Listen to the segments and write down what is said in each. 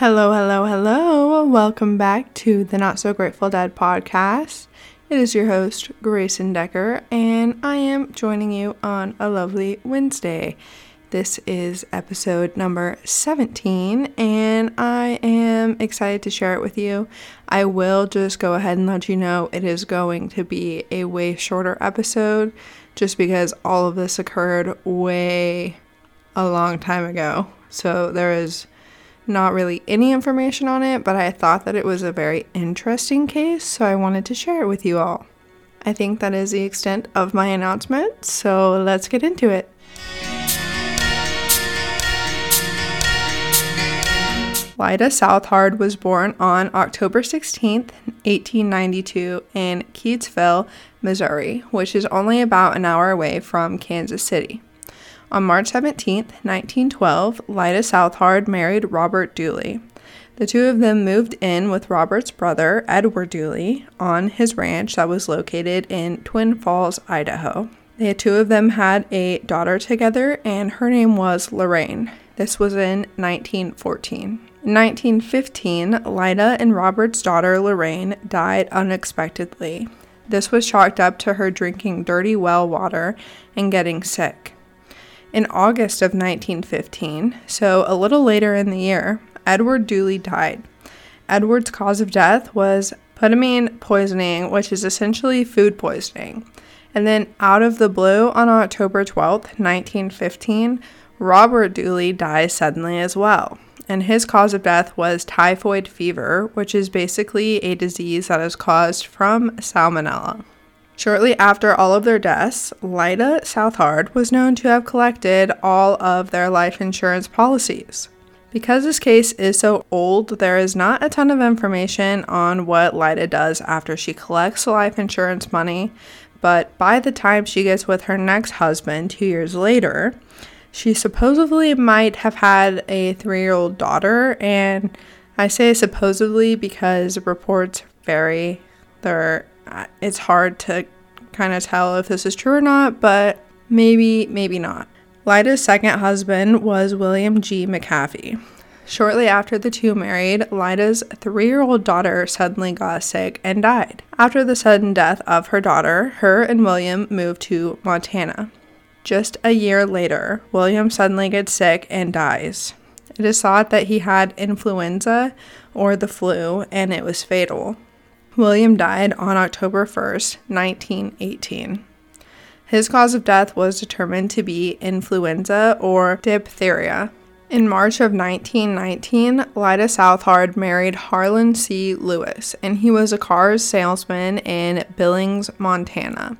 Hello, hello, hello. Welcome back to the Not So Grateful Dead podcast. It is your host, Grayson Decker, and I am joining you on a lovely Wednesday. This is episode number 17, and I am excited to share it with you. I will just go ahead and let you know it is going to be a way shorter episode just because all of this occurred way a long time ago. So there is not really any information on it, but I thought that it was a very interesting case, so I wanted to share it with you all. I think that is the extent of my announcement, so let's get into it. Lyda Southard was born on October 16, 1892, in Keytesville, Missouri, which is only about an hour away from Kansas City. On March 17, 1912, Lyda Southard married Robert Dooley. The two of them moved in with Robert's brother, Edward Dooley, on his ranch that was located in Twin Falls, Idaho. The two of them had a daughter together, and her name was Lorraine. This was in 1914. In 1915, Lyda and Robert's daughter Lorraine died unexpectedly. This was chalked up to her drinking dirty well water and getting sick. In August of 1915, so a little later in the year, Edward Dooley died. Edward's cause of death was potassium poisoning, which is essentially food poisoning. And then, out of the blue, on October 12, 1915, Robert Dooley dies suddenly as well. And his cause of death was typhoid fever, which is basically a disease that is caused from salmonella. Shortly after all of their deaths, Lyda Southard was known to have collected all of their life insurance policies. Because this case is so old, there is not a ton of information on what Lyda does after she collects life insurance money, but by the time she gets with her next husband two years later, she supposedly might have had a three year old daughter, and I say supposedly because reports vary. There it's hard to kind of tell if this is true or not, but maybe, maybe not. Lyda's second husband was William G. McAfee. Shortly after the two married, Lyda's three year old daughter suddenly got sick and died. After the sudden death of her daughter, her and William moved to Montana. Just a year later, William suddenly gets sick and dies. It is thought that he had influenza or the flu, and it was fatal. William died on October 1st, 1918. His cause of death was determined to be influenza or diphtheria. In March of 1919, Lyda Southard married Harlan C. Lewis, and he was a cars salesman in Billings, Montana.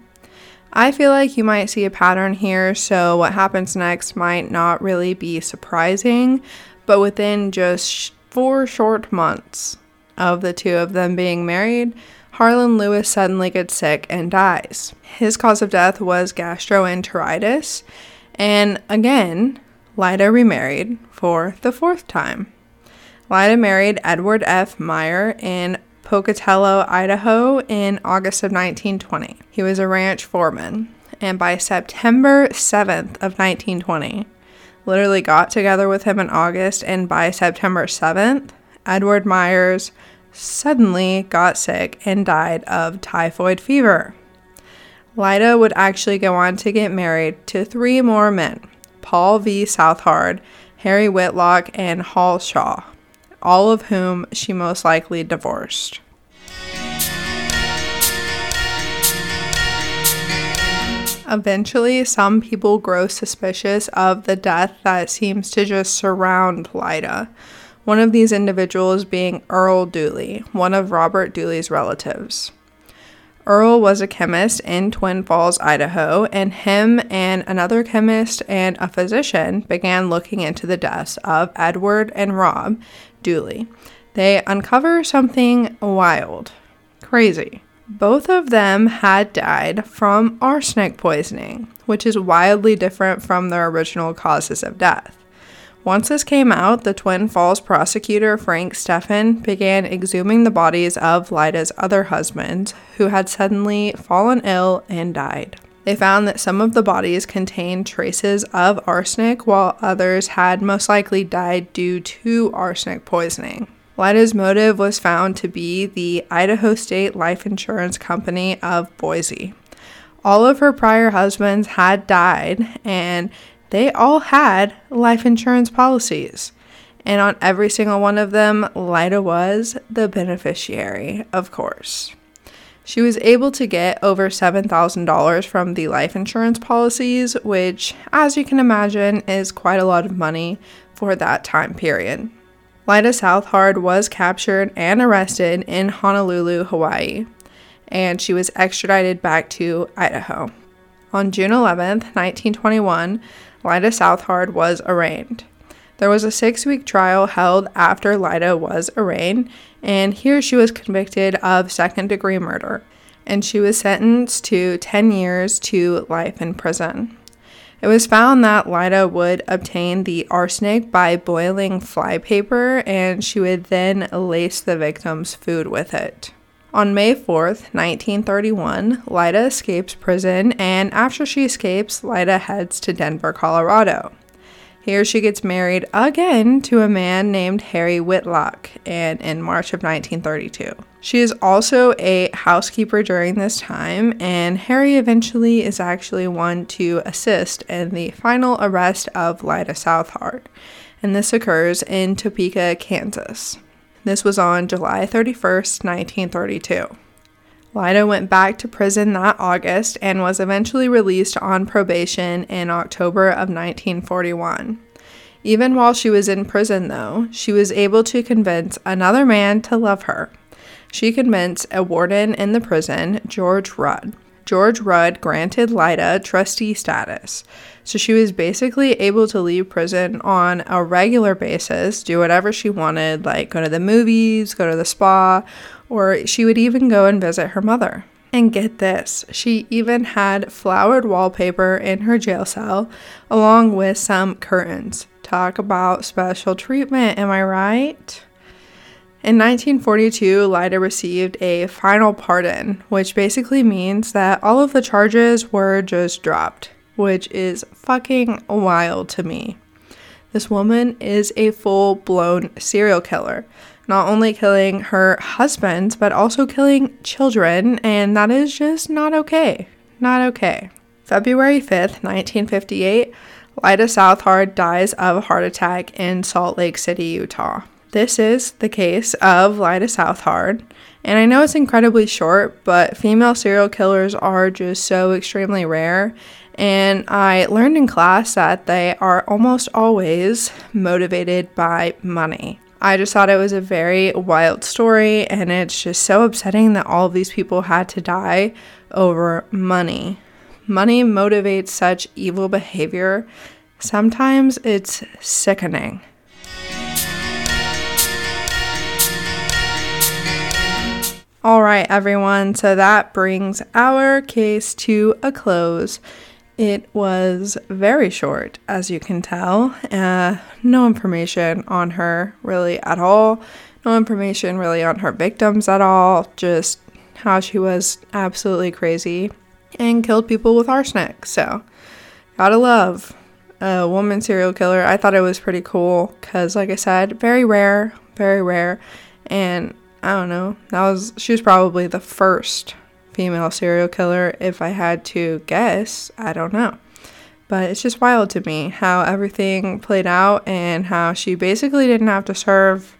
I feel like you might see a pattern here, so what happens next might not really be surprising, but within just four short months, of the two of them being married, Harlan Lewis suddenly gets sick and dies. His cause of death was gastroenteritis, and again, Lyda remarried for the fourth time. Lyda married Edward F. Meyer in Pocatello, Idaho in August of 1920. He was a ranch foreman, and by September 7th of 1920, literally got together with him in August, and by September 7th, Edward Myers suddenly got sick and died of typhoid fever. Lyda would actually go on to get married to three more men Paul V. Southard, Harry Whitlock, and Hal Shaw, all of whom she most likely divorced. Eventually, some people grow suspicious of the death that seems to just surround Lyda one of these individuals being Earl Dooley, one of Robert Dooley's relatives. Earl was a chemist in Twin Falls, Idaho, and him and another chemist and a physician began looking into the deaths of Edward and Rob Dooley. They uncover something wild, crazy. Both of them had died from arsenic poisoning, which is wildly different from their original causes of death. Once this came out, the Twin Falls prosecutor Frank Steffen began exhuming the bodies of Lyda's other husbands, who had suddenly fallen ill and died. They found that some of the bodies contained traces of arsenic, while others had most likely died due to arsenic poisoning. Lyda's motive was found to be the Idaho State Life Insurance Company of Boise. All of her prior husbands had died, and they all had life insurance policies. And on every single one of them, Lyda was the beneficiary, of course. She was able to get over $7,000 from the life insurance policies, which, as you can imagine, is quite a lot of money for that time period. Lyda Southard was captured and arrested in Honolulu, Hawaii, and she was extradited back to Idaho. On June 11, 1921, Lyda Southard was arraigned. There was a six week trial held after Lyda was arraigned, and here she was convicted of second degree murder, and she was sentenced to 10 years to life in prison. It was found that Lyda would obtain the arsenic by boiling flypaper, and she would then lace the victim's food with it. On May 4th, 1931, Lyda escapes prison, and after she escapes, Lyda heads to Denver, Colorado. Here she gets married again to a man named Harry Whitlock and in March of 1932. She is also a housekeeper during this time, and Harry eventually is actually one to assist in the final arrest of Lyda Southard, and this occurs in Topeka, Kansas. This was on July 31st, 1932. Lyda went back to prison that August and was eventually released on probation in October of 1941. Even while she was in prison, though, she was able to convince another man to love her. She convinced a warden in the prison, George Rudd. George Rudd granted Lyda trustee status. So she was basically able to leave prison on a regular basis, do whatever she wanted, like go to the movies, go to the spa, or she would even go and visit her mother. And get this, she even had flowered wallpaper in her jail cell, along with some curtains. Talk about special treatment, am I right? In 1942, Lyda received a final pardon, which basically means that all of the charges were just dropped, which is fucking wild to me. This woman is a full blown serial killer not only killing her husband, but also killing children, and that is just not okay. Not okay. February 5th, 1958, Lyda Southard dies of a heart attack in Salt Lake City, Utah. This is the case of Lyda Southard, and I know it's incredibly short, but female serial killers are just so extremely rare. And I learned in class that they are almost always motivated by money. I just thought it was a very wild story, and it's just so upsetting that all of these people had to die over money. Money motivates such evil behavior. Sometimes it's sickening. All right, everyone, so that brings our case to a close. It was very short, as you can tell. Uh, no information on her really at all. No information really on her victims at all. Just how she was absolutely crazy and killed people with arsenic. So, gotta love a woman serial killer. I thought it was pretty cool because, like I said, very rare, very rare. And I don't know, that was, she was probably the first female serial killer if I had to guess. I don't know. But it's just wild to me how everything played out and how she basically didn't have to serve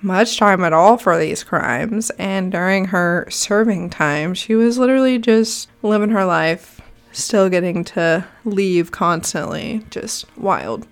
much time at all for these crimes. And during her serving time, she was literally just living her life, still getting to leave constantly. Just wild.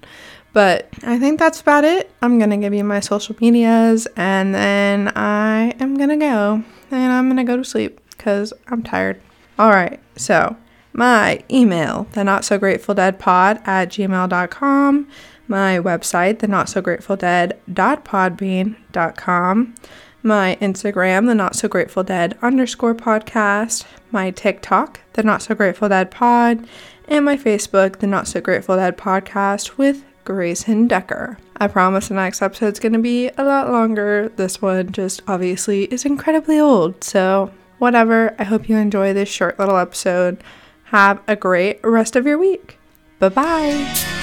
But I think that's about it. I'm going to give you my social medias and then I am going to go. And I'm going to go to sleep because I'm tired. All right, so my email, the not so grateful dead pod at gmail.com, my website, the not so grateful dead.podbean.com, my Instagram, the not so grateful dead underscore podcast, my TikTok, the not so grateful dead pod, and my Facebook, the not so grateful dead podcast with Grayson Decker. I promise the next episode's gonna be a lot longer. This one just obviously is incredibly old, so whatever. I hope you enjoy this short little episode. Have a great rest of your week. Bye bye.